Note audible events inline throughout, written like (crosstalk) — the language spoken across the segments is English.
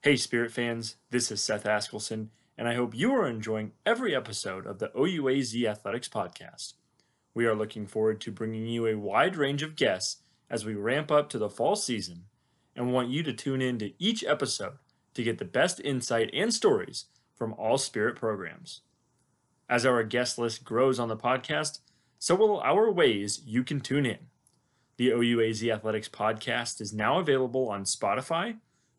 Hey, Spirit fans, this is Seth Askelson, and I hope you are enjoying every episode of the OUAZ Athletics podcast. We are looking forward to bringing you a wide range of guests as we ramp up to the fall season and want you to tune in to each episode to get the best insight and stories from all Spirit programs. As our guest list grows on the podcast, so will our ways you can tune in. The OUAZ Athletics podcast is now available on Spotify,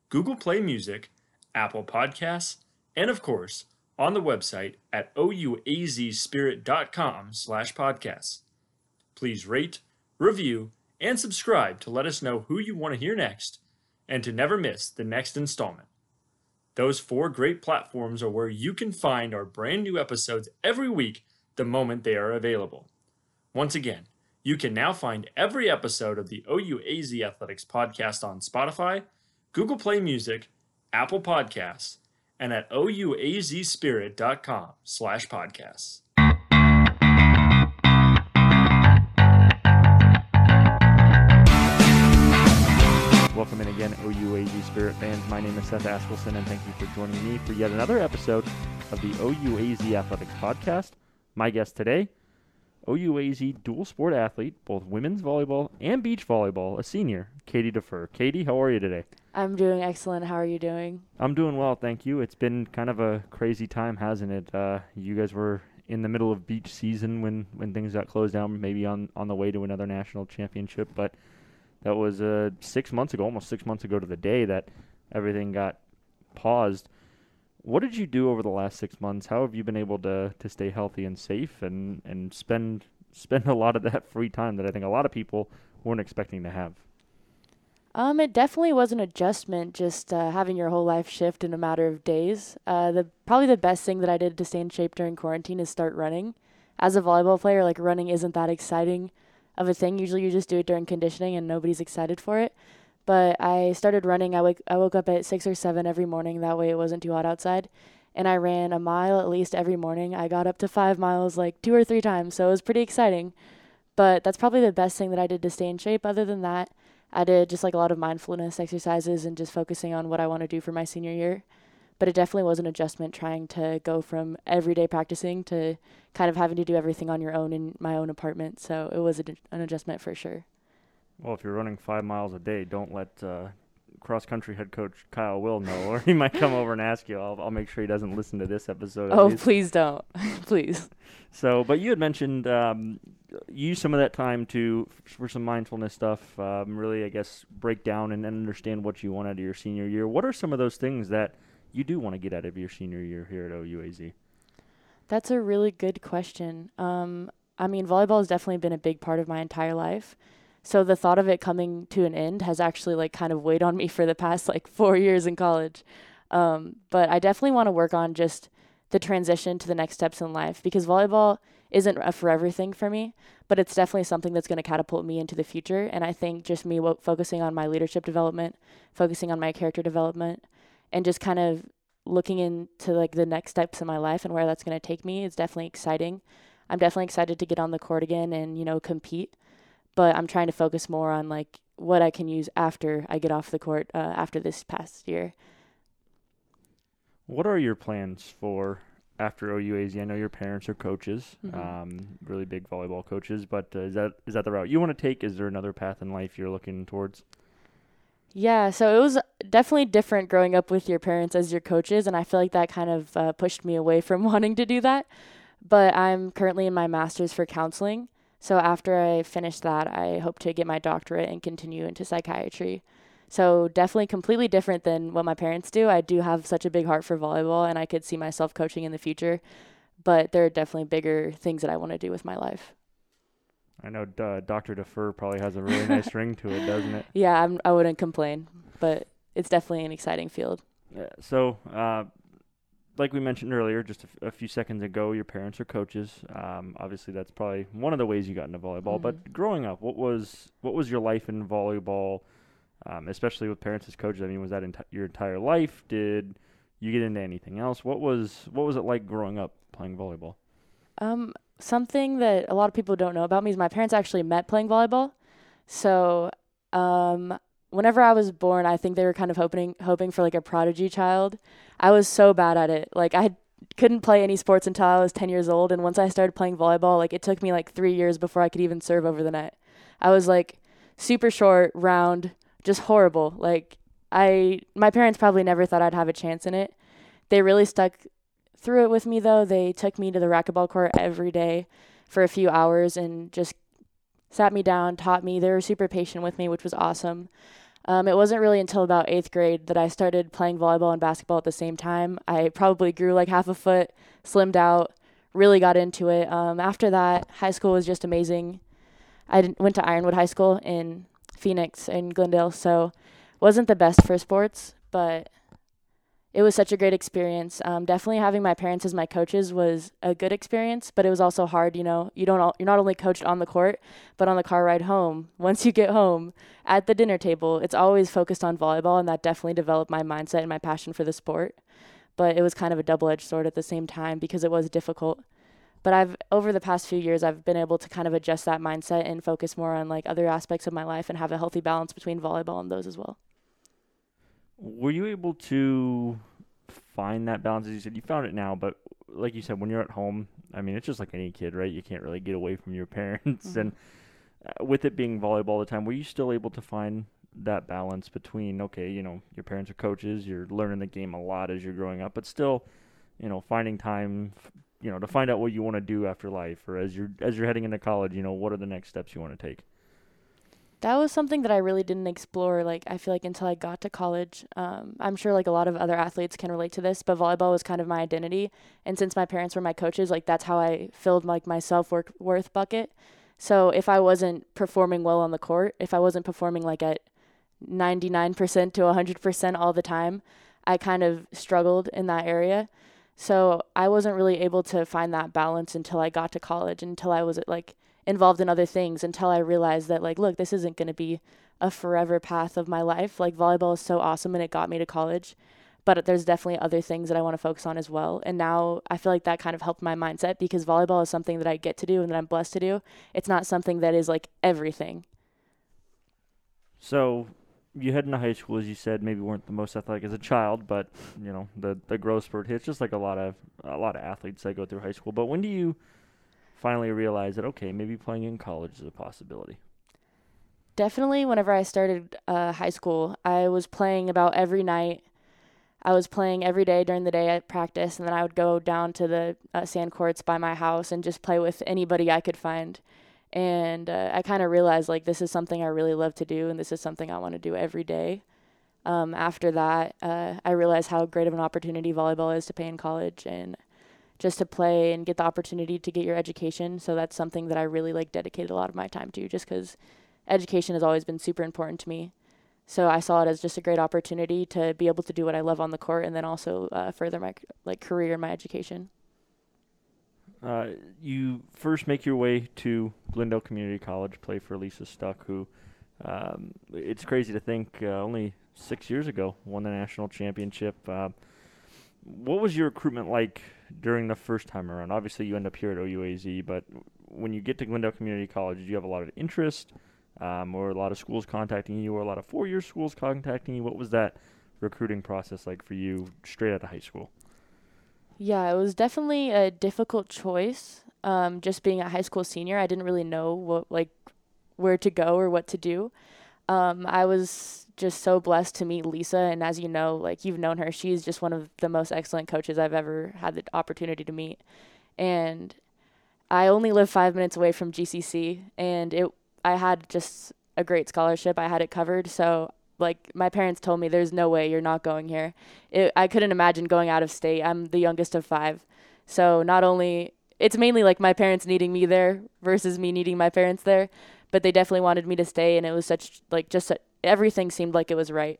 Google Play Music, Apple Podcasts, and of course, on the website at ouazspirit.com slash podcasts. Please rate, review, and subscribe to let us know who you want to hear next and to never miss the next installment. Those four great platforms are where you can find our brand new episodes every week the moment they are available. Once again, you can now find every episode of the OUAZ Athletics podcast on Spotify, Google Play Music, Apple Podcasts, and at ouazspirit.com slash podcasts. Welcome in again, OUAZ Spirit fans. My name is Seth Askelson, and thank you for joining me for yet another episode of the OUAZ Athletics podcast. My guest today, OUAZ dual sport athlete, both women's volleyball and beach volleyball, a senior, Katie Defer. Katie, how are you today? I'm doing excellent. How are you doing? I'm doing well, thank you. It's been kind of a crazy time, hasn't it? Uh, you guys were in the middle of beach season when, when things got closed down, maybe on, on the way to another national championship, but that was uh, six months ago, almost six months ago to the day that everything got paused. What did you do over the last six months? How have you been able to, to stay healthy and safe and, and spend spend a lot of that free time that I think a lot of people weren't expecting to have? Um, it definitely was an adjustment, just uh, having your whole life shift in a matter of days. Uh, the probably the best thing that I did to stay in shape during quarantine is start running. As a volleyball player, like running isn't that exciting of a thing. Usually, you just do it during conditioning, and nobody's excited for it. But I started running. I wake I woke up at six or seven every morning. That way, it wasn't too hot outside, and I ran a mile at least every morning. I got up to five miles like two or three times, so it was pretty exciting. But that's probably the best thing that I did to stay in shape. Other than that, I did just like a lot of mindfulness exercises and just focusing on what I want to do for my senior year. But it definitely was an adjustment trying to go from everyday practicing to kind of having to do everything on your own in my own apartment. So it was an adjustment for sure. Well, if you're running five miles a day, don't let uh, cross country head coach Kyle Will know, or he might come over and ask you. I'll, I'll make sure he doesn't listen to this episode. Oh, please don't, (laughs) please. So, but you had mentioned um, use some of that time to for some mindfulness stuff. Um, really, I guess break down and understand what you want out of your senior year. What are some of those things that you do want to get out of your senior year here at OUAZ? That's a really good question. Um, I mean, volleyball has definitely been a big part of my entire life. So the thought of it coming to an end has actually like kind of weighed on me for the past like (laughs) four years in college. Um, but I definitely want to work on just the transition to the next steps in life because volleyball isn't a forever thing for me, but it's definitely something that's going to catapult me into the future. And I think just me focusing on my leadership development, focusing on my character development, and just kind of looking into like the next steps in my life and where that's going to take me is definitely exciting. I'm definitely excited to get on the court again and you know compete, but I'm trying to focus more on like what I can use after I get off the court uh, after this past year. What are your plans for after OUAZ? I know your parents are coaches, Mhm. um, really big volleyball coaches, but uh, is that is that the route you want to take? Is there another path in life you're looking towards? Yeah, so it was definitely different growing up with your parents as your coaches, and I feel like that kind of uh, pushed me away from (laughs) wanting to do that. But I'm currently in my master's for counseling, so after I finish that, I hope to get my doctorate and continue into psychiatry. So definitely completely different than what my parents do. I do have such a big heart for volleyball, and I could see myself coaching in the future. But there are definitely bigger things that I want to do with my life. I know uh, Dr. Defer probably has a really nice (laughs) ring to it, doesn't it? Yeah, I'm, I wouldn't complain, but it's definitely an exciting field. Yeah, so, uh, like we mentioned earlier, just a, f- a few seconds ago, your parents are coaches. Um, obviously, that's probably one of the ways you got into volleyball. But growing up, what was what was your life in volleyball, um, especially with parents as coaches? I mean, was that enti- your entire life? Did you get into anything else? What was what was it like growing up playing volleyball? Um, something that a lot of people don't know about me is my parents actually met playing volleyball. So, um, whenever I was born, I think they were kind of hoping hoping for like a prodigy child. I was so bad at it. Like I couldn't play any sports until I was 10 years old and once I started playing volleyball, like it took me like 3 years before I could even serve over the net. I was like super short, round, just horrible. Like I my parents probably never thought I'd have a chance in it. They really stuck through it with me though. They took me to the racquetball court every day for a few hours and just sat me down, taught me. They were super patient with me, which was awesome. Um, it wasn't really until about eighth grade that I started playing volleyball and basketball at the same time. I probably grew like half a foot, slimmed out, really got into it. Um, after that, high school was just amazing. I went to Ironwood High School in Phoenix in Glendale, so wasn't the best for sports, but it was such a great experience. Um, definitely having my parents as my coaches was a good experience, but it was also hard. You know, you don't you're not only coached on the court, but on the car ride home. (laughs) Once you get home, at the dinner table, it's always focused on volleyball, and that definitely developed my mindset and my passion for the sport. But it was kind of a double-edged sword at the same time because it was difficult. But I've over the past few years, I've been able to kind of adjust that mindset and focus more on like other aspects of my life and have a healthy balance between volleyball and those as well. Were you able to find that balance? As you said, you found it now, but like you said, when you're at home, I mean, it's just like any kid, right? You can't really get away from your (laughs) parents. Mm-hmm. And uh, with it being volleyball all the time, were you still able to find that balance between, okay, you know, your parents are coaches, you're learning the game a lot as you're growing up, but still, you know, finding time, you know, to find out what you want to do after life or as you're as you're heading into college, you know, what are the next steps you want to take? That was something that I really didn't explore. Like I feel like until I got to college, um, I'm sure like a lot of other athletes can relate to this, but volleyball was kind of my identity. And since my parents were my coaches, like that's how I filled like my self worth bucket. So if I wasn't performing well on the court, if I wasn't performing like at 99% to 100% all the time, I kind of struggled in that area. So I wasn't really able to find that balance until I got to college, until I was at like involved in other things until I realized that like look, this isn't going to be a forever path of my life. Like volleyball is so awesome and it got me to college, but there's definitely other things that I want to focus on as well. And now I feel like that kind of helped my mindset because volleyball is something that I get to do and that I'm blessed to do. It's not something that is like everything. So you head into high school, as you said, maybe weren't the most athletic as a child, but you know the the growth spurt hits just like a lot of a lot of athletes that go through high school. But when do you finally realized that okay, maybe playing in college is a possibility? Definitely, whenever I started uh, high school, I was playing about every night. I was playing every day during the day at practice, and then I would go down to the uh, sand courts by my house and just play with anybody I could find. And uh, I kind of realized like this is something I really love to do, and this is something I want to do every day. Um, after that, uh, I realized how great of an opportunity volleyball is to play in college, and just to play and get the opportunity to get your education. So that's something that I really like dedicated a lot of my time to just because education has always been super important to me. So I saw it as just a great opportunity to be able to do what I love on the court and then also uh, further my like career and my education. Uh, you first make your way to Glendale Community College, play for Lisa Stuck, who um, it's crazy to think uh, only six years ago won the national championship. Uh, what was your recruitment like during the first time around? Obviously, you end up here at OUAZ, but when you get to Glendale Community College, did you have a lot of interest, um, or a lot of schools contacting you, or a lot of four-year schools contacting you? What was that recruiting process like for you straight out of high school? Yeah, it was definitely a difficult choice. Um, just being a high school senior, I didn't really know what like where to go or what to do. Um, I was just so blessed to meet Lisa. And as you know, like you've known her, she's just one of the most excellent coaches I've ever had the opportunity to meet. And I only live five minutes away from GCC, and it I had just a great scholarship. I had it covered, so like my parents told me, there's no way you're not going here. It, I couldn't imagine going out of state. I'm the youngest of five, so not only it's mainly like my parents needing me there versus me needing my parents there, but they definitely wanted me to stay, and it was such like just everything seemed like it was right.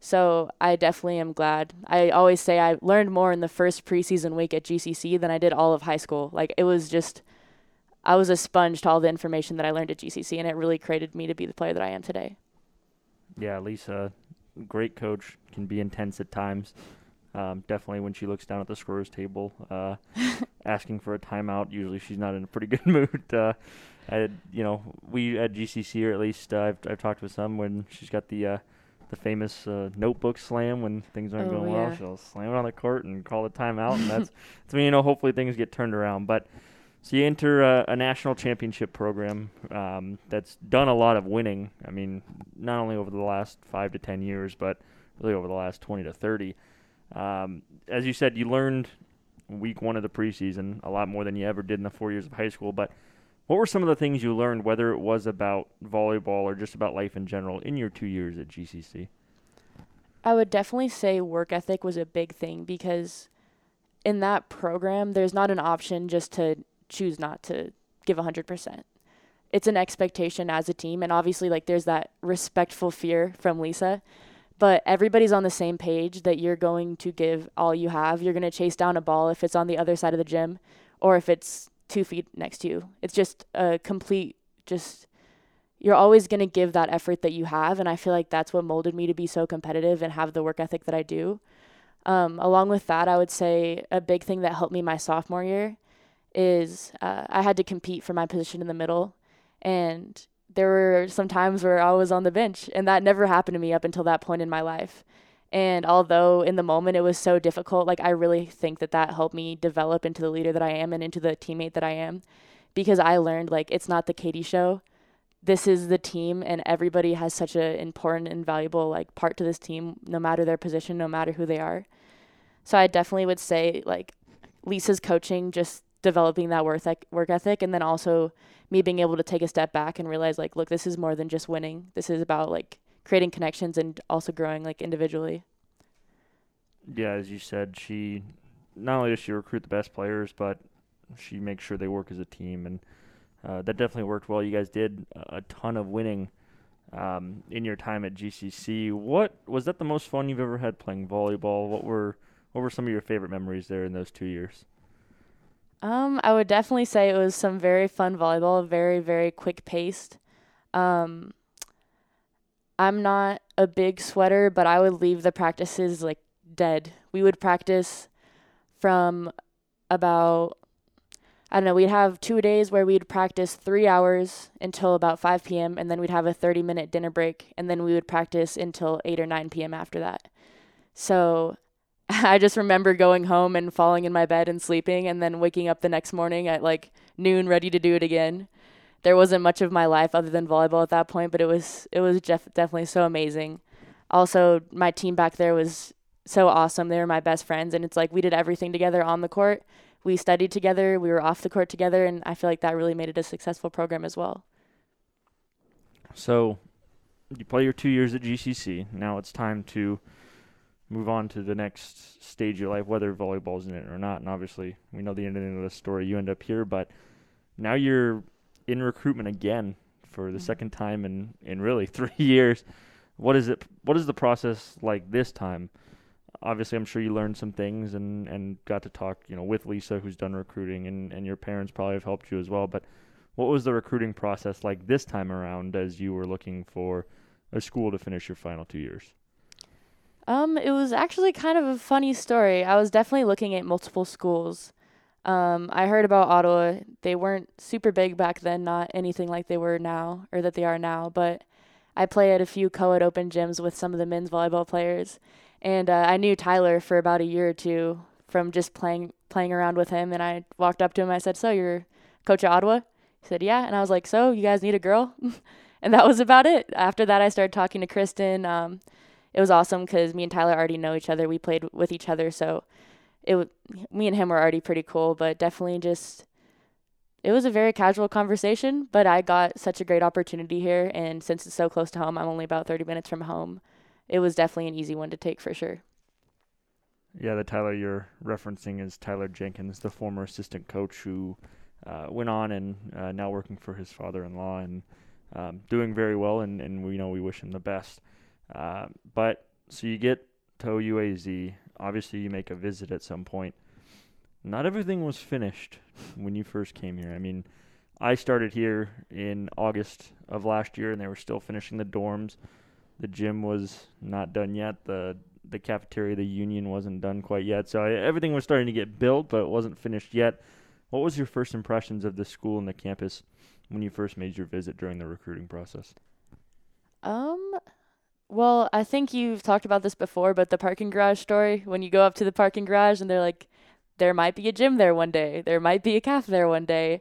So I definitely am glad. I always say I learned more in the first preseason week at GCC than I did all of high school. Like it was just, I was a sponge to all the information that I learned at GCC, and it really created me to be the player that I am today. Yeah, Lisa, great coach, can be intense at times. Um, definitely when she looks down at the scorer's table, uh, (laughs) asking for a timeout. Usually she's not in a pretty good (laughs) mood. Uh, I, you know, we at GCC or at least uh, I've I've talked with some when she's got the uh, the famous uh, notebook slam when things aren't Oh, going well. She'll slam it on the court and call a timeout, and that's (laughs) that's when you know hopefully things get turned around. But so you enter a, a national championship program um, that's done a lot of winning. I mean, not only over the last five to ten years, but really over the last twenty to thirty. Um, as you said, you learned week one of the preseason a lot more than you ever did in the four years of high school. But what were some of the things you learned, whether it was about volleyball or just about life in general, in your two years at GCC? I would definitely say work ethic was a big thing because in that program, there's not an option just to choose not to give 100%. It's an expectation as a team. And obviously, like, there's that respectful fear from Lisa. But everybody's on the same page that you're going to give all you have. You're going to chase down a ball if it's on the other side of the gym or if it's two feet next to you. It's just a complete, just you're always going to give that effort that you have and i feel like that's what molded me to be so competitive and have the work ethic that i do um, along with that i would say a big thing that helped me my sophomore year is uh, i had to compete for my position in the middle and there were some times where i was on the bench and that never happened to me up until that point in my life and although in the moment it was so difficult like i really think that that helped me develop into the leader that i am and into the teammate that i am. Because i learned like it's not the katie show. This is the team and everybody has such an important and valuable like part to this team no matter their position no matter who they are. So i definitely would say like lisa's coaching just developing that work work ethic and then also me being able to take a step back and realize like look this is more than just winning. This is about like creating connections and also growing like individually Yeah, as you said, she not only does she recruit the best players, but she makes sure they work as a team, and uh, that definitely worked well. You guys did a ton of winning um, in your time at GCC. What was that the most fun you've ever had playing volleyball? What were what were some of your favorite memories there in those two years? Um, I would definitely say it was some very fun volleyball, very very quick paced. Um, I'm not a big sweater, but I would leave the practices like dead. We would practice from about I don't know, we'd have two days where we'd practice three hours until about 5 p.m., and then we'd have a 30 minute dinner break, and then we would practice until 8 or 9 p.m. after that. So (laughs) I just remember going home and falling in my bed and sleeping, and then waking up the next morning at like noon, ready to do it again. There wasn't much of my life other than volleyball at that point, but it was it was def- definitely so amazing. Also, my team back there was so awesome. They were my best friends, and it's like we did everything together on the court. We studied together. We were off the court together, and I feel like that really made it a successful program as well. So you play your two years at GCC. Now it's time to move on to the next stage of your life, whether volleyball's in it or not. And obviously, we know the ending of the story. You end up here, but now you're in recruitment again for the Mhm. second time in in really (laughs) three years. What is it? What is the process like this time? Obviously, I'm sure you learned some things and and got to talk, you know, with Lisa, who's done recruiting, and and your parents probably have helped you as well. But what was the recruiting process like this time around as you were looking for a school to finish your final two years? Um, it was actually kind of a funny story. I was definitely looking at multiple schools. Um, I heard about Ottawa. They weren't super big back then, not anything like they were now or that they are now, but I play at a few co-ed open gyms with some of the men's volleyball players. And uh, I knew Tyler for about a year or two from just playing playing around with him and I walked up to him I said, "So, you're coach at Ottawa?" He said, "Yeah." And I was like, "So, you guys need a girl?" (laughs) and that was about it. After that, I started talking to Kristen. Um, it was awesome because me and Tyler already know each other. We played with each other, so it w- me and him were already pretty cool. But definitely just it was a very casual conversation. But I got such a great opportunity here, and since it's so close to home, I'm only about 30 minutes from home. It was definitely an easy one to take for sure. Yeah, the Tyler you're referencing is Tyler Jenkins, the former assistant coach who uh, went on and uh, now working for his father-in-law and um, doing very well, and, and we know we wish him the best. Uh, but so you get to OUAZ. Obviously, you make a visit at some point. Not everything was finished when you first came here. I mean, I started here in August of last year, and they were still finishing the dorms. The gym was not done yet. The the cafeteria, the union wasn't done quite yet. So I, everything was starting to get built, but it wasn't finished yet. What was your first impressions of the school and the campus when you first made your visit during the recruiting process? Um, well, I think you've talked about this before, but the parking garage story, when you go up to the parking garage and they're like, there might be a gym there one day, there might be a cafe there one day,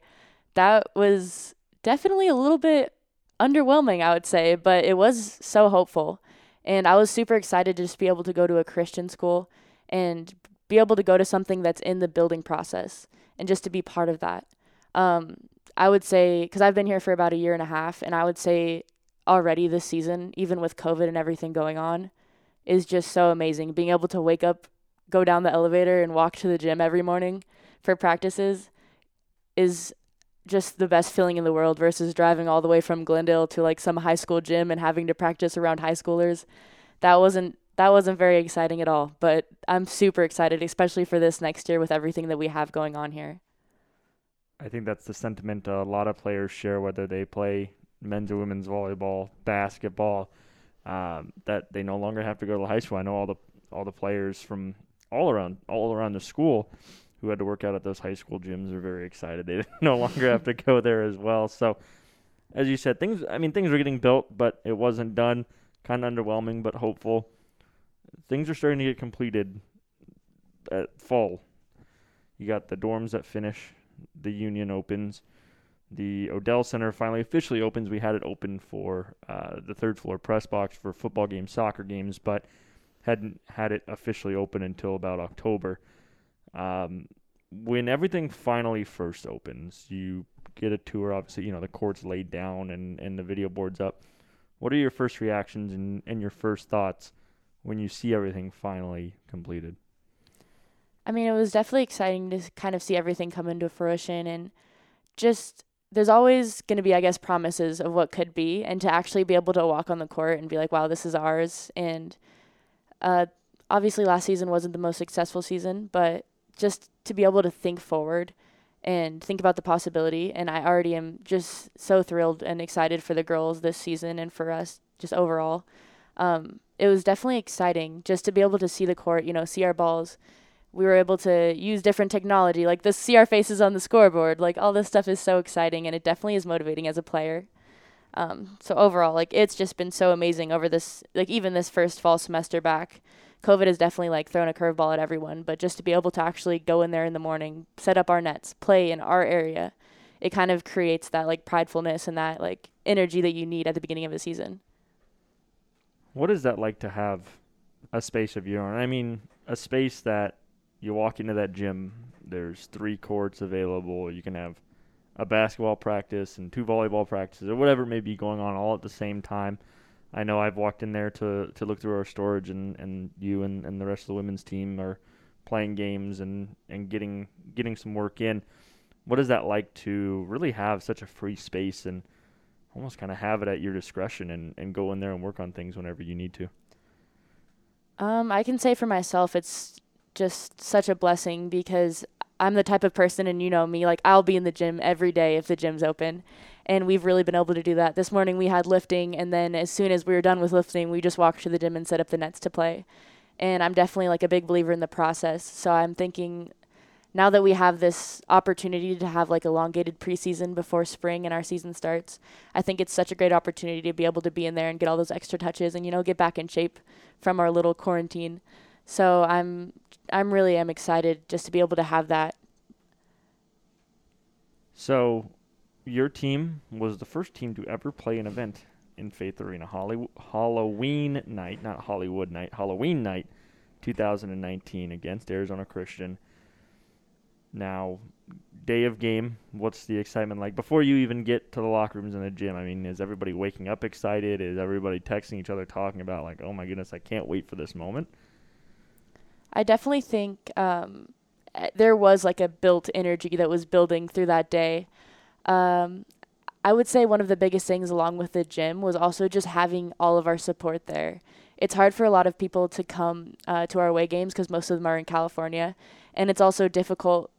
that was definitely a little bit underwhelming, I would say, but it was so hopeful. And I was super excited to just be able to go to a Christian school and be able to go to something that's in the building process and just to be part of that. Um, I would say, because I've been here for about a year and a half, and I would say already this season, even with COVID and everything going on, is just so amazing. Being able to wake up, go down the elevator, and walk to the gym every morning for practices is just the best feeling in the world versus driving all the way from Glendale to like some high school gym and having to practice around high schoolers. That wasn't that wasn't very exciting at all, but I'm super excited especially for this next year with everything that we have going on here. I think that's the sentiment a lot of players share whether they play men's and women's volleyball, basketball, um, that they no longer have to go to the high school. I know all the all the players from all around all around the school who had to work out at those high school gyms are very excited. They (laughs) no longer have to go there as well. So, as you said, things. I mean, things were getting built, but it wasn't done. Kind of underwhelming, but hopeful. Things are starting to get completed at fall. You got the dorms that finish. The Union opens. The Odell Center finally officially opens. We had it open for uh, the third floor press box for football games, soccer games, but hadn't had it officially open until about October. Um, when everything finally first opens, you get a tour. Obviously, you know the court's laid down and and the video boards up. What are your first reactions and, and your first thoughts when you see everything finally completed? I mean, it was definitely exciting to kind of see everything come into fruition and just there's always going to be, I guess, promises of what could be, and to actually be able to walk on the court and be like, wow, this is ours. And uh, obviously, last season wasn't the most successful season, but just to be able to think forward and think about the possibility. And I already am just so thrilled and excited for the girls this season and for us just overall. Um, it was definitely exciting just to be able to see the court, you know, see our balls. We were able to use different technology, like the see our faces on the scoreboard. Like all this stuff is so exciting, and it definitely is motivating as a player. Um, so overall, like it's just been so amazing over this, like even this first fall semester back. COVID has definitely like thrown a curveball at everyone, but just to be able to actually go in there in the morning, set up our nets, play in our area, it kind of creates that like pridefulness and that like energy that you need at the beginning of the season. What is that like to have a space of your own? I mean, a space that you walk into that gym, there's three courts available. You can have a basketball practice and two volleyball practices or whatever may be going on all at the same time. I know I've walked in there to, to look through our storage, and, and you and, and the rest of the women's team are playing games and, and getting getting some work in. What is that like to really have such a free space and almost kind of have it at your discretion and, and go in there and work on things whenever you need to? Um, I can say for myself, it's just such a blessing because I'm the type of person, and you know me, like I'll be in the gym every day if the gym's open and we've really been able to do that. This morning we had lifting, and then as soon as we were done with lifting, we just walked to the gym and set up the nets to play. And I'm definitely like a big believer in the process. So I'm thinking now that we have this opportunity to have like elongated preseason before spring and our season starts, I think it's such a great opportunity to be able to be in there and get all those extra touches and you know get back in shape from our little quarantine. So I'm I'm really am excited just to be able to have that. So your team was the first team to ever play an event in Faith Arena, Holly, Halloween night, not Hollywood night, Halloween night, 2019 against Arizona Christian. Now, day of game, what's the excitement like before you even get to the locker rooms in the gym? I mean, is everybody waking up excited? Is everybody texting each other, talking about like, oh my goodness, I can't wait for this moment? I definitely think um, eh, there was like a built energy that was building through that day. Um, I would say one of the biggest things, along with the gym, was also just having all of our support there. It's hard for a lot of people to come uh, to our away games because most of them are in California, and it's also difficult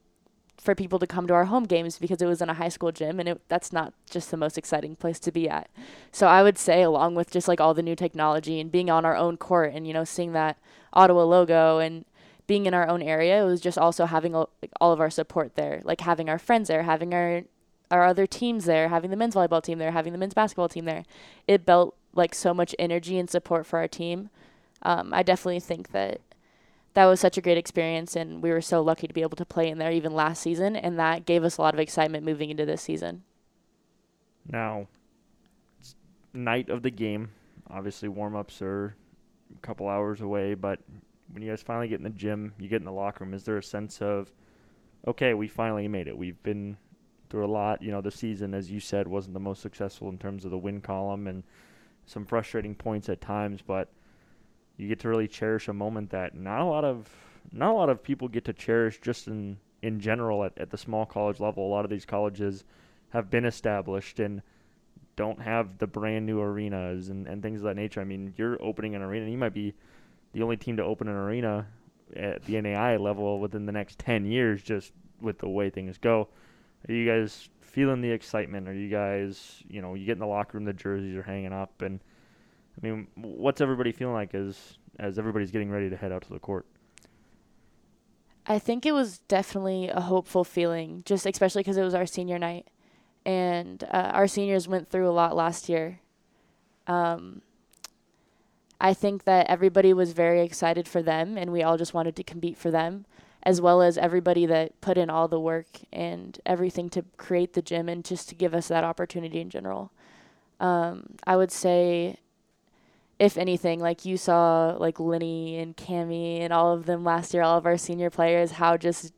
for people to come to our home games because it was in a high school gym, and it, that's not just the most exciting place to be at. So I would say, along with just like all the new technology and being on our own court, and you know, seeing that Ottawa logo and being in our own area, it was just also having all, like, all of our support there, like having our friends there, having our our other teams there, having the men's volleyball team there, having the men's basketball team there, it built like so much energy and support for our team. Um, I definitely think that that was such a great experience, and we were so lucky to be able to play in there even last season, and that gave us a lot of excitement moving into this season. Now, night of the game, obviously warm ups are a couple hours away, but when you guys finally get in the gym, you get in the locker room, is there a sense of, okay, we finally made it? We've been through a lot. You know, the season, as you said, wasn't the most successful in terms of the win column and some frustrating points at times, but you get to really cherish a moment that not a lot of not a lot of people get to cherish just in in general at, at the small college level. A lot of these colleges have been established and don't have the brand new arenas and, and things of that nature. I mean, you're opening an arena. You might be the only team to open an arena at the NAI level within the next 10 years, just with the way things go. Are you guys feeling the excitement? Are you guys, you know, you get in the locker room, the jerseys are hanging up, and I mean, what's everybody feeling like as as everybody's getting ready to head out to the court? I think it was definitely a hopeful feeling, just especially because it was our senior night, and uh, our seniors went through a lot last year. Um, I think that everybody was very excited for them, and we all just wanted to compete for them, as well as everybody that put in all the work and everything to create the gym and just to give us that opportunity in general. Um, I would say if anything, like you saw like Lenny and Cami and all of them last year, all of our senior players, how just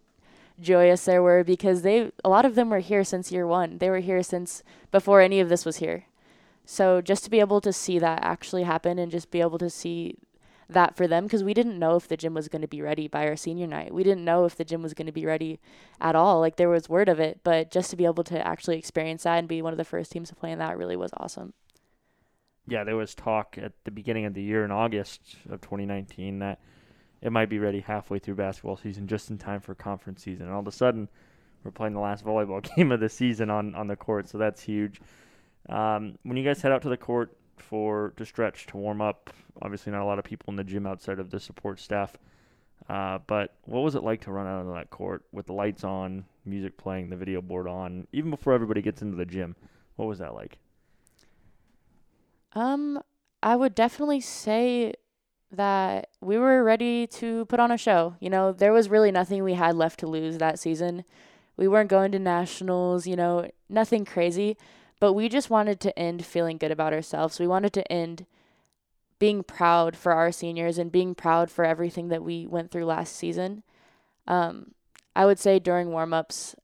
joyous they were because they a lot of them were here since year one. They were here since before any of this was here. So just to be able to see that actually happen and just be able to see that for them because we didn't know if the gym was going to be ready by our senior night. We didn't know if the gym was going to be ready at all. Like there was word of it, but just to be able to actually experience that and be one of the first teams to play in that really was awesome yeah, there was talk at the beginning of the year in August of 2019 that it might be ready halfway through basketball season, just in time for conference season. And all of a sudden, we're playing the last volleyball (laughs) game of the season on on the court, so that's huge. Um, when you guys head out to the court for to stretch to warm up, obviously not a lot of people in the gym outside of the support staff. Uh, but what was it like to run out of that court with the lights on, music playing, the video board on, even before everybody gets into the gym? What was that like? Um, I would definitely say that we were ready to put on a show. You know, there was really nothing we had left to lose that season. We weren't going to nationals, you know, nothing crazy, but we just wanted to end feeling good about ourselves. We wanted to end being proud for our seniors and being proud for everything that we went through last season. Um, I would say during warm ups,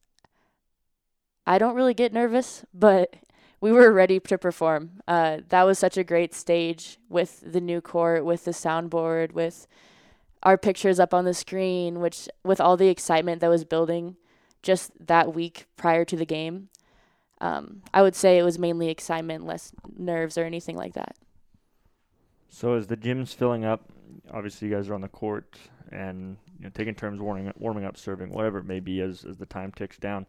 I don't really get nervous, (laughs) but we were ready to perform. Uh, that was such a great stage with the new court, with the soundboard, with our pictures up on the screen, which with all the excitement that was building just that week prior to the game. Um, I would say it was mainly excitement, less nerves or anything like that. So as the gym's filling up, obviously you guys are on the court and you know, taking turns warming warming up, serving, whatever it may be, as as the time ticks down.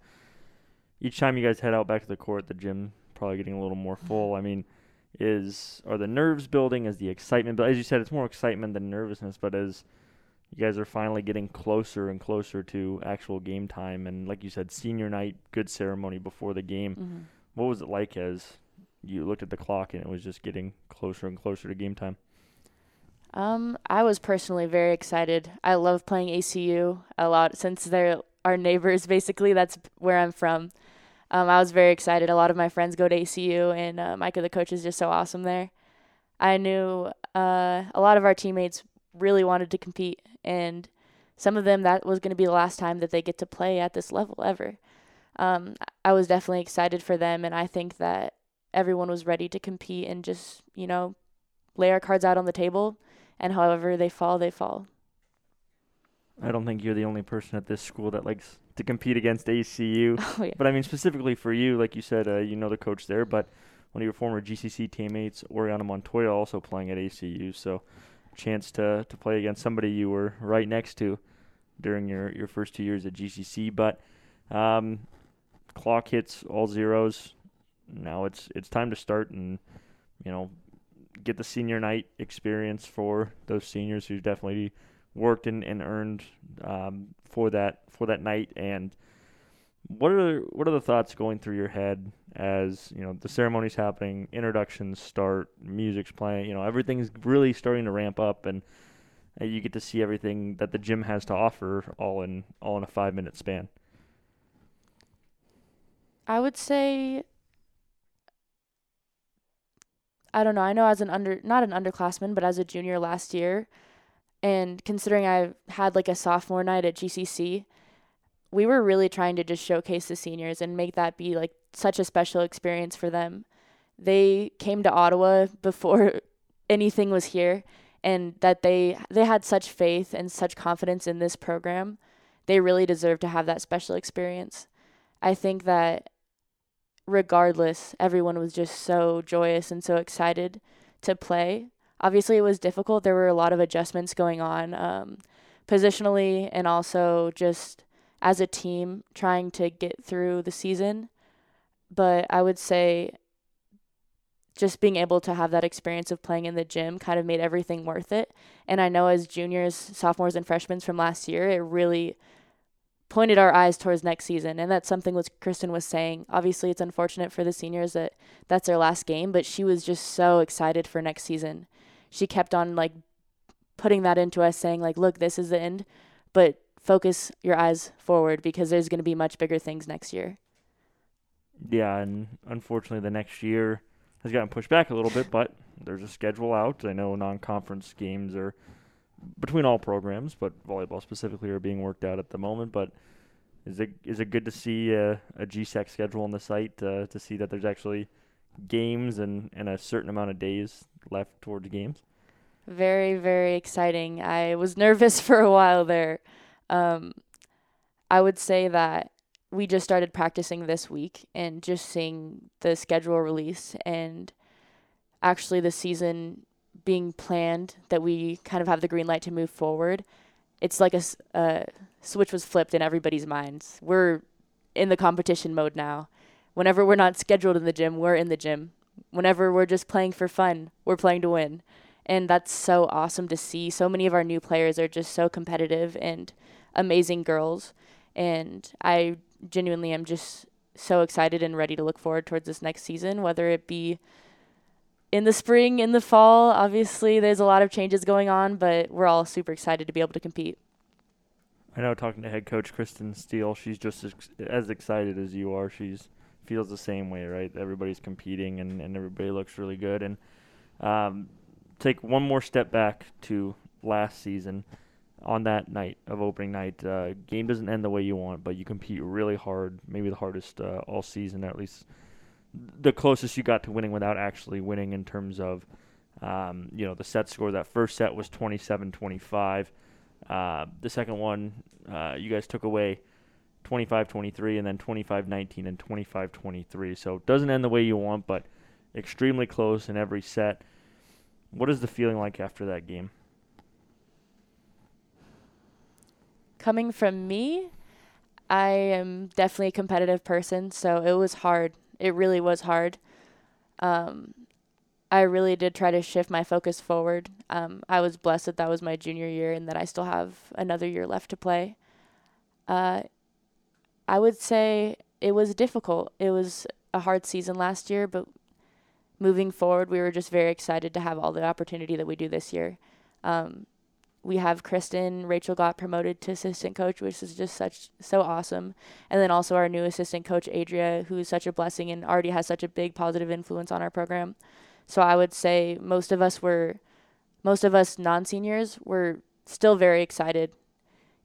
Each time you guys head out back to the court, the gym probably getting a little more full. I mean, is are the nerves building? Is the excitement? But as you said, it's more excitement than nervousness. But as you guys are finally getting closer and closer to actual game time, and like you said, senior night, good ceremony before the game. Mm-hmm. What was it like as you looked at the clock and it was just getting closer and closer to game time? Um, I was personally very excited. I love playing ACU a lot since they're our neighbors. Basically, that's where I'm from um, I was very excited. A lot of my friends go to ACU, and uh, Micah, the coach, is just so awesome there. I knew uh, a lot of our teammates really wanted to compete, and some of them that was going to be the last time that they get to play at this level ever. Um, I was definitely excited for them, and I think that everyone was ready to compete and just you know lay our cards out on the table, and however they fall, they fall. I don't think you're the only person at this school that likes to compete against ACU. (laughs) Oh, yeah. But I mean, specifically for you, like you said, uh, you know the coach there, but one of your former GCC teammates, Oriana Montoya, also playing at ACU. So, chance to to play against somebody you were right next to during your your first two years at GCC. But um, clock hits all zeros. Now it's it's time to start and you know get the senior night experience for those seniors who definitely worked and, and earned um, for that for that night. And What are what are the thoughts going through your head as you know the ceremony's happening, introductions start, music's playing, you know everything's really starting to ramp up, and you get to see everything that the gym has to offer all in all in a five minute span. I would say I don't know. I know as an under not an underclassman, but as a junior last year, and considering I had like a sophomore night at GCC, we were really trying to just showcase the seniors and make that be like such a special experience for them. They came to Ottawa (laughs) before anything was here and that they they had such faith and such confidence in this program. They really deserve to have that special experience. I think that regardless, everyone was just so joyous and so excited to play. Obviously, it was difficult. There were a lot of adjustments going on um, positionally and also just as a team trying to get through the season. But I would say just being able to have that experience of playing in the gym kind of made everything worth it. And I know as juniors, sophomores, and freshmen from last year, it really pointed our eyes towards next season. And that's something what Kristen was saying. Obviously, it's unfortunate for the seniors that that's their last game, but she was just so excited for next season. She kept on like putting that into us, saying like, "Look, this is the end, but focus your eyes forward because there's going to be much bigger things next year." Yeah, and unfortunately, the next year has gotten pushed back a little bit, but there's a schedule out. I know non-conference games are between all programs, but volleyball specifically are being worked out at the moment. But is it is it good to see a, a schedule on the site uh, to see that there's actually games and, and a certain amount of days left towards games? Very very exciting. I was nervous (laughs) for a while there. Um, I would say that we just started practicing this week and just seeing the schedule release and actually the season being planned that we kind of have the green light to move forward. It's like a switch was flipped in everybody's minds. We're in the competition mode now. Whenever we're not scheduled in the gym, we're in the gym. Whenever we're just playing for fun, we're playing to win. And that's so awesome to see. So many of our new players are just so competitive and amazing girls. And I genuinely am just so excited and ready to look forward towards this next season, whether it be in the spring, in the fall. Obviously, there's a lot of changes going on, but we're all super excited to be able to compete. I know talking to head coach Kristen Steele, she's just as, as excited as you are. She's feels the same way, right? Everybody's competing and, and everybody looks really good. And um, take one more step back to last season on that night of opening night. Uh, game doesn't end the way you want, but you compete really hard, maybe the hardest uh, all season, at least the closest you got to winning without actually winning in terms of, um, you know, the set score. That first set was 27-25. Uh, the second one, uh, you guys took away 25-23 and then 25-19 and 25-23. So it doesn't end the way you want, but extremely close in every set. What is the feeling like after that game? Coming from me, I am definitely a competitive person, so it was hard. It really was hard. Um, I really did try to shift my focus forward. Um, I was blessed that that was my junior year and that I still have another year left to play. Uh, I would say it was difficult. It was a hard season last year, but moving forward, we were just very excited to have all the opportunity that we do this year. Um, we have Kristen, Rachel got promoted to assistant coach, which is just such so awesome. And then also our new assistant coach Adria, who's such a blessing and already has such a big positive influence on our program. So I would say most of us were most of us non-seniors were still very excited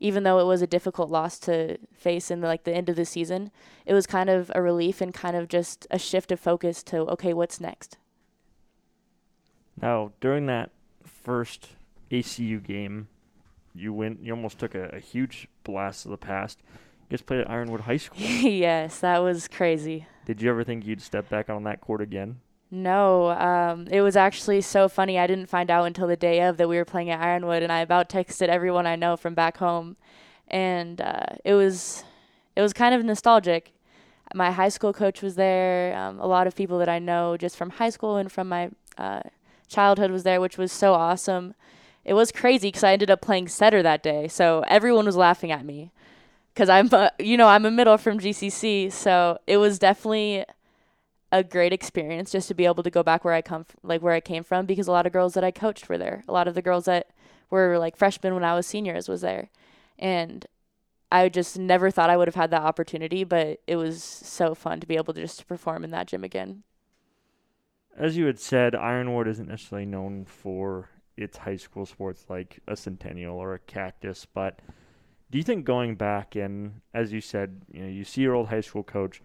even though it was a difficult loss to face in the, like the end of the season. It was kind of a relief and kind of just a shift of focus to okay, what's next. Now, during that first ACU game, you went. You almost took a, a huge blast of the past. You guys played at Ironwood High School. (laughs) yes, that was crazy. Did you ever think you'd step back on that court again? No, um, it was actually so funny. I didn't find out until the day of that we were playing at Ironwood, and I about texted everyone I know from back home, and uh, it was it was kind of nostalgic. My high school coach was there. Um, a lot of people that I know just from high school and from my uh, childhood was there, which was so awesome it was crazy because I ended up playing setter that day. So everyone was laughing at me. because I'm, a, you know, I'm a middle from GCC, so it was definitely a great experience just to be able to go back where I come, f- like where I came from, because a lot of girls that I coached were there. A lot of the girls that were like freshmen when I was seniors was there, and I just never thought I would have had that opportunity, but it was so fun to be able to just perform in that gym again. As you had said, Ironwood isn't necessarily known for its high school sports like a Centennial or a Cactus, but do you think going back and as you said, you know, you see your old high school coach,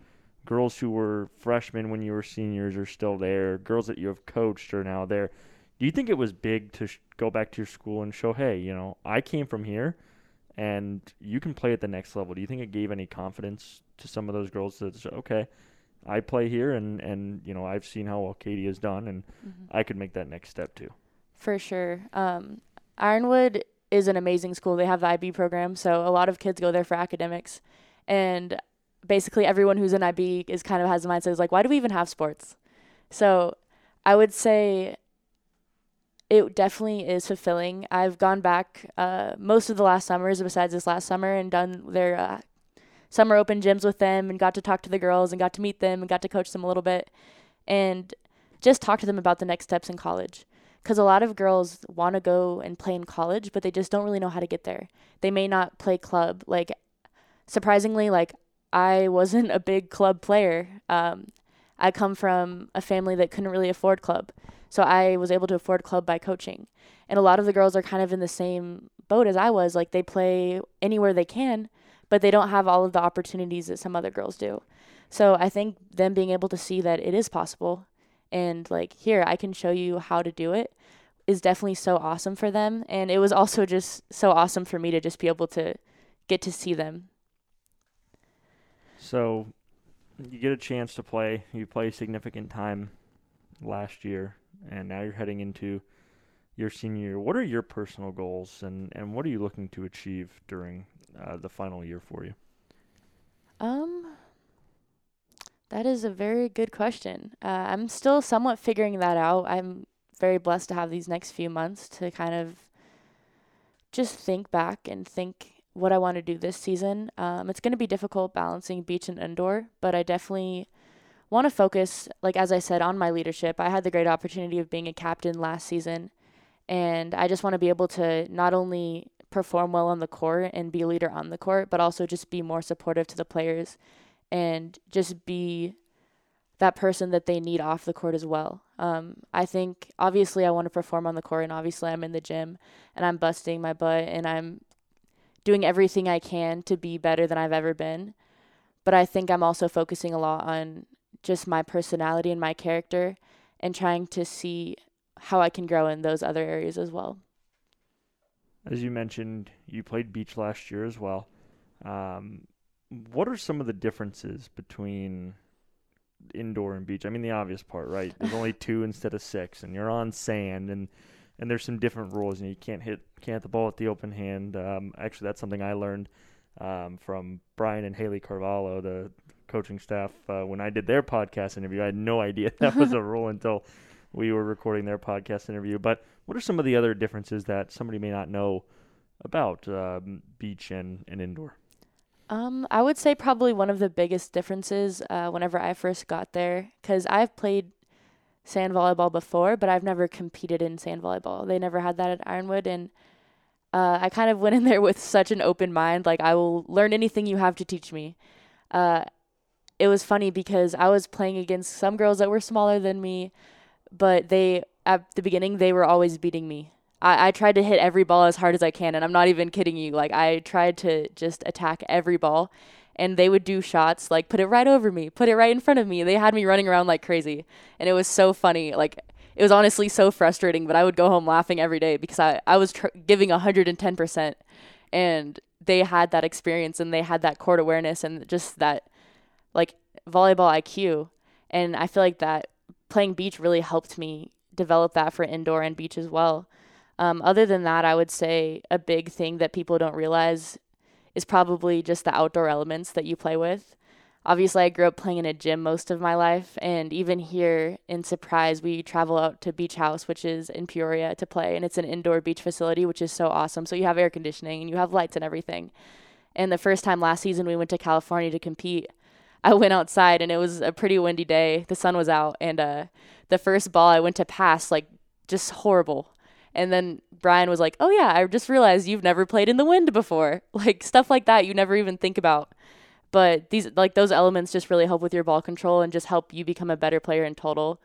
girls who were freshmen when you were seniors are still there, girls that you have coached are now there. Do you think it was big to sh- go back to your school and show, hey, you know, I came from here and you can play at the next level? Do you think it gave any confidence to some of those girls that say, okay, I play here and, and you know, I've seen how well Katie has done and Mm-hmm. I could make that next step too? For sure. Um, Ironwood is an amazing school. They have the IB program, so a lot of kids go there for academics. And basically, everyone who's in IB is kind of has the mindset is like, why do we even have sports? So I would say it definitely is fulfilling. I've gone back uh, most of the last summers, besides this last summer, and done their uh, summer open gyms with them and got to talk to the girls and got to meet them and got to coach them a little bit and just talk to them about the next steps in college because a lot of girls want to go and play in college, but they just don't really know how to get there. They may not play club. Like, surprisingly, like I wasn't a big club player. Um, I come from a family that couldn't really afford club, so I was able to afford club by coaching. And a lot of the girls are kind of in the same boat as I was. Like they play anywhere they can, but they don't have all of the opportunities that some other girls do. So I think them being able to see that it is possible and like here I can show you how to do it is definitely so awesome for them and it was also just so awesome for me to just be able to get to see them. So you get a chance to play. You play significant time last year, and now you're heading into your senior year. What are your personal goals, and, and what are you looking to achieve during uh, the final year for you? Um that is a very good question. Uh, I'm still somewhat figuring that out. I'm very blessed to have these next few months to kind of just think back and think what I want to do this season. Um, it's going to be difficult balancing beach and indoor, but I definitely want to focus, like as I said, on my leadership. I had the great opportunity of being a captain last season, and I just want to be able to not only perform well on the court and be a leader on the court, but also just be more supportive to the players and just be that person that they need off the court as well. Um, I think obviously I want to perform on the court, and obviously I'm in the gym and I'm busting my butt and I'm doing everything I can to be better than I've ever been. But I think I'm also focusing a lot on just my personality and my character and trying to see how I can grow in those other areas as well. As you mentioned, you played beach last year as well. Um, what are some of the differences between indoor and beach? I mean, the obvious part, right? There's only (laughs) two instead of six, and you're on sand, and and there's some different rules, and you can't hit can't the ball with the open hand. Um, actually, that's something I learned um, from Brian and Haley Carvalho, the coaching staff, uh, when I did their podcast interview. I had no idea (laughs) that was a rule until we were recording their podcast interview. But what are some of the other differences that somebody may not know about um, beach and, and indoor? Um, I would say probably one of the biggest differences uh, whenever I first got there, because I've played sand volleyball before, but I've never competed in sand volleyball. They never had that at Ironwood, and uh, I kind of (laughs) went in there with such an open mind, like I will learn anything you have to teach me. Uh, it was funny because I was playing against some girls that were smaller than me, but they at the beginning they were always beating me. I, I tried to hit every ball as hard as I can, and I'm not even kidding you. Like I tried to just attack every ball, and they would do shots like put it right over me, put it right in front of me. They had me running around like crazy, and it was so funny. Like it was honestly so frustrating, but I would go home laughing every day because I I was tr- giving 110 percent, and they had that experience and they had that court awareness and just that like volleyball IQ, and I feel like that playing beach really helped me develop that for indoor and beach as well. Um, other than that, I would say a big thing that people don't realize is probably just the outdoor elements that you play with. Obviously, I grew up playing in a gym most of my life, and even here in Surprise, we travel out to Beach House, which is in Peoria, to play, and it's an indoor beach facility, which is so awesome. So you have air conditioning and you have lights and everything. And the first time last season we went to California to compete, I went outside and it was a pretty windy day. The sun was out, and uh, the first ball I went to pass like just horrible. And then Brian was like, "Oh yeah, I just realized you've never played in the wind before." (laughs) Like stuff like that you never even think about. But these like those elements just really help with your ball control and just help you become a better player in total.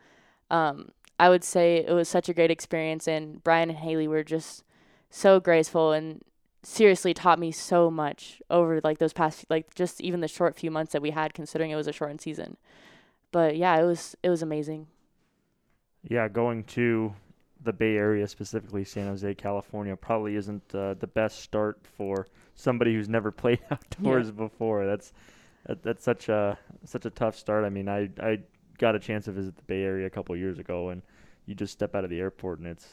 Um, I would say it was such a great experience, and Brian and Haley were just so graceful and seriously taught me so much over like those past like just even the short few months that we had considering it was a shortened season. But yeah, it was it was amazing. Yeah, going to the Bay Area, specifically San Jose, California, probably isn't uh, the best start for somebody who's never (laughs) played outdoors yeah. before. That's that, that's such a such a tough start. I mean, I I got a chance to visit the Bay Area a couple years ago, and you just step out of the airport and it's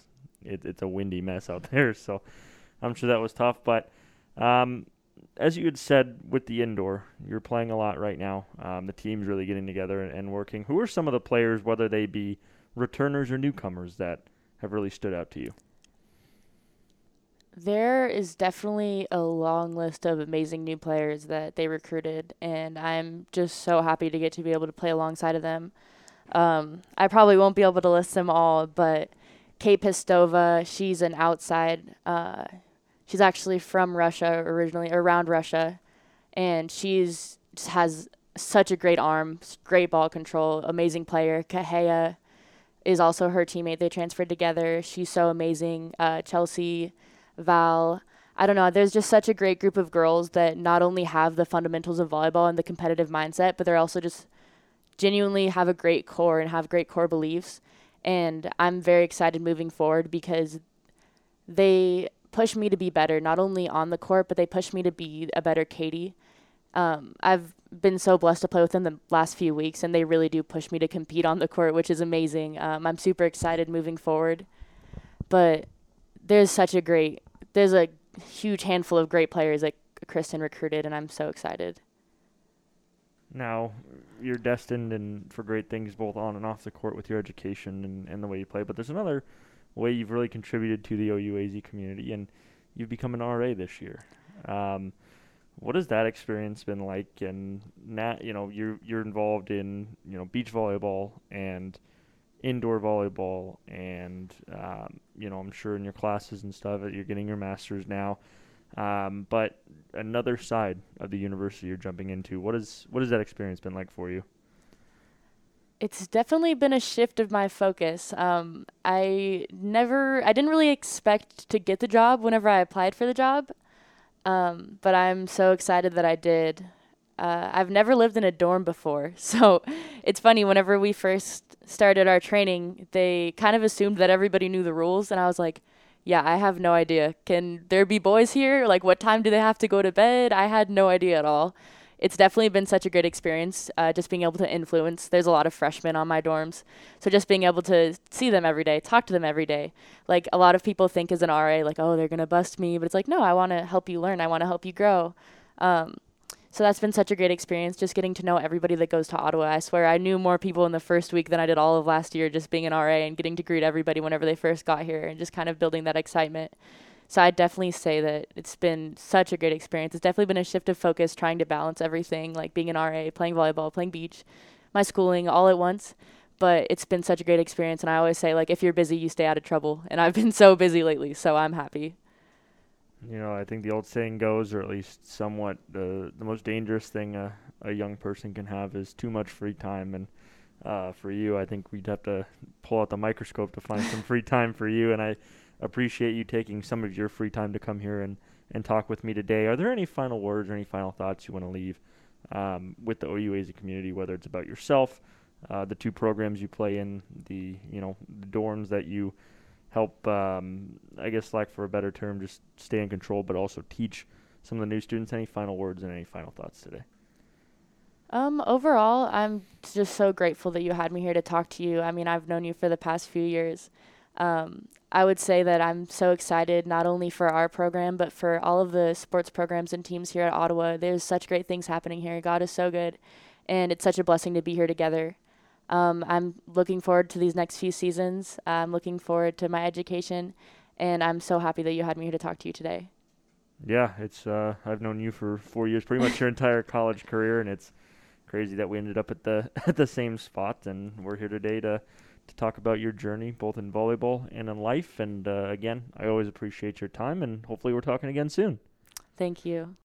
it, it's a windy mess out (laughs) there. So I'm sure that was tough. But um, as you had said with the indoor, you're playing a lot right now. Um, the team's really getting together and, and working. Who are some of the players, whether they be returners or newcomers, that have really stood out to you? There is definitely a long list of amazing new players that they recruited, and I'm just so happy to get to be able to play alongside of them. Um, I probably won't be able to list them all, but Kate Pistova, she's an outside. Uh, she's actually from Russia originally, around Russia, and she's has such a great arm, great ball control, amazing player. Kahea is also her teammate. They transferred together. She's so amazing. Uh, Chelsea, Val. I don't know. There's just such a great group of girls that not only have the fundamentals of volleyball and the competitive mindset, but they're also just genuinely have a great core and have great core beliefs. And I'm very excited moving forward because they push me to be better, not only on the court, but they push me to be a better Katie. Um, I've been so blessed to play with them the last few weeks, and they really do push me to compete on the court, which is amazing. Um, I'm super excited moving forward. But there's such a great, there's a huge handful of great players that Kristen recruited, and I'm so excited. Now, you're destined and for great things both on and off the court with your education and, and the way you play. But there's another way you've really contributed to the OUAZ community, and you've become an RA this year. Um, what has that experience been like? And now, you know, you're you're involved in you know beach volleyball and indoor volleyball, and um, you know, I'm sure in your classes and stuff, that you're getting your masters now. Um, but another side of the university you're jumping into. What is what has that experience been like for you? It's definitely been a shift of my focus. Um, I never, I didn't really expect to get the job whenever I applied for the job, um, but I'm so excited that I did. Uh, I've never lived in a dorm before, (laughs) so it's funny. Whenever we first started our training, they kind of assumed that everybody knew the rules, and I was like, yeah, I have no idea. Can there be boys here? Like, what time do they have to go to bed? I had no idea at all. It's definitely been such a great experience, uh, just being able to influence. There's a lot of freshmen on my dorms. So just being able to see them every day, talk to them every day. Like, a lot of people think as an RA, like, oh, they're going to bust me. But it's like, no, I want to help you learn. I want to help you grow. Um, so that's been such a great experience, just getting to know everybody that goes to Ottawa. I swear I knew more people in the first week than I did all of last year, just being an RA and getting to greet everybody whenever they first got here and just kind of building that excitement. So I'd definitely say that it's been such a great experience. It's definitely been a shift of focus trying to balance everything, like being an RA, playing volleyball, playing beach, my schooling all at once. But it's been such a great experience. And I always say, like, if you're busy, you stay out of trouble. (laughs) And I've been so busy lately, so I'm happy. You know, I think the old saying goes, or at least somewhat, the the most dangerous thing a, a young person can have is too much free time. And uh, for you, I think we'd have to pull out the microscope to find some free time for you. And I appreciate you taking some of your free time to come here and, and talk with me today. Are there any final words or any final thoughts you want to leave um, with the OUAZ community, whether it's about yourself, uh, the two programs you play in, the you know the dorms that you help, um, I guess, like for a better term, just stay in control, but also teach some of the new students. Any final words and any final thoughts today? Um, overall, I'm just so grateful that you had me here to talk to you. I mean, I've known you for the past few years. Um, I would say that I'm so excited not only for our program, but for all of the sports programs and teams here at Ottawa. There's such great things happening here. God is so good, and it's such a blessing to be here together. Um, I'm looking forward to these next few seasons. I'm looking forward to my education, and I'm so happy that you had me here to talk to you today. Yeah, it's uh, I've known you for four years, pretty much your (laughs) entire college career, and it's crazy that we ended up at the (laughs) at the same spot, and we're here today to to talk about your journey, both in volleyball and in life. And uh, again, I always appreciate your time, and hopefully, we're talking again soon. Thank you.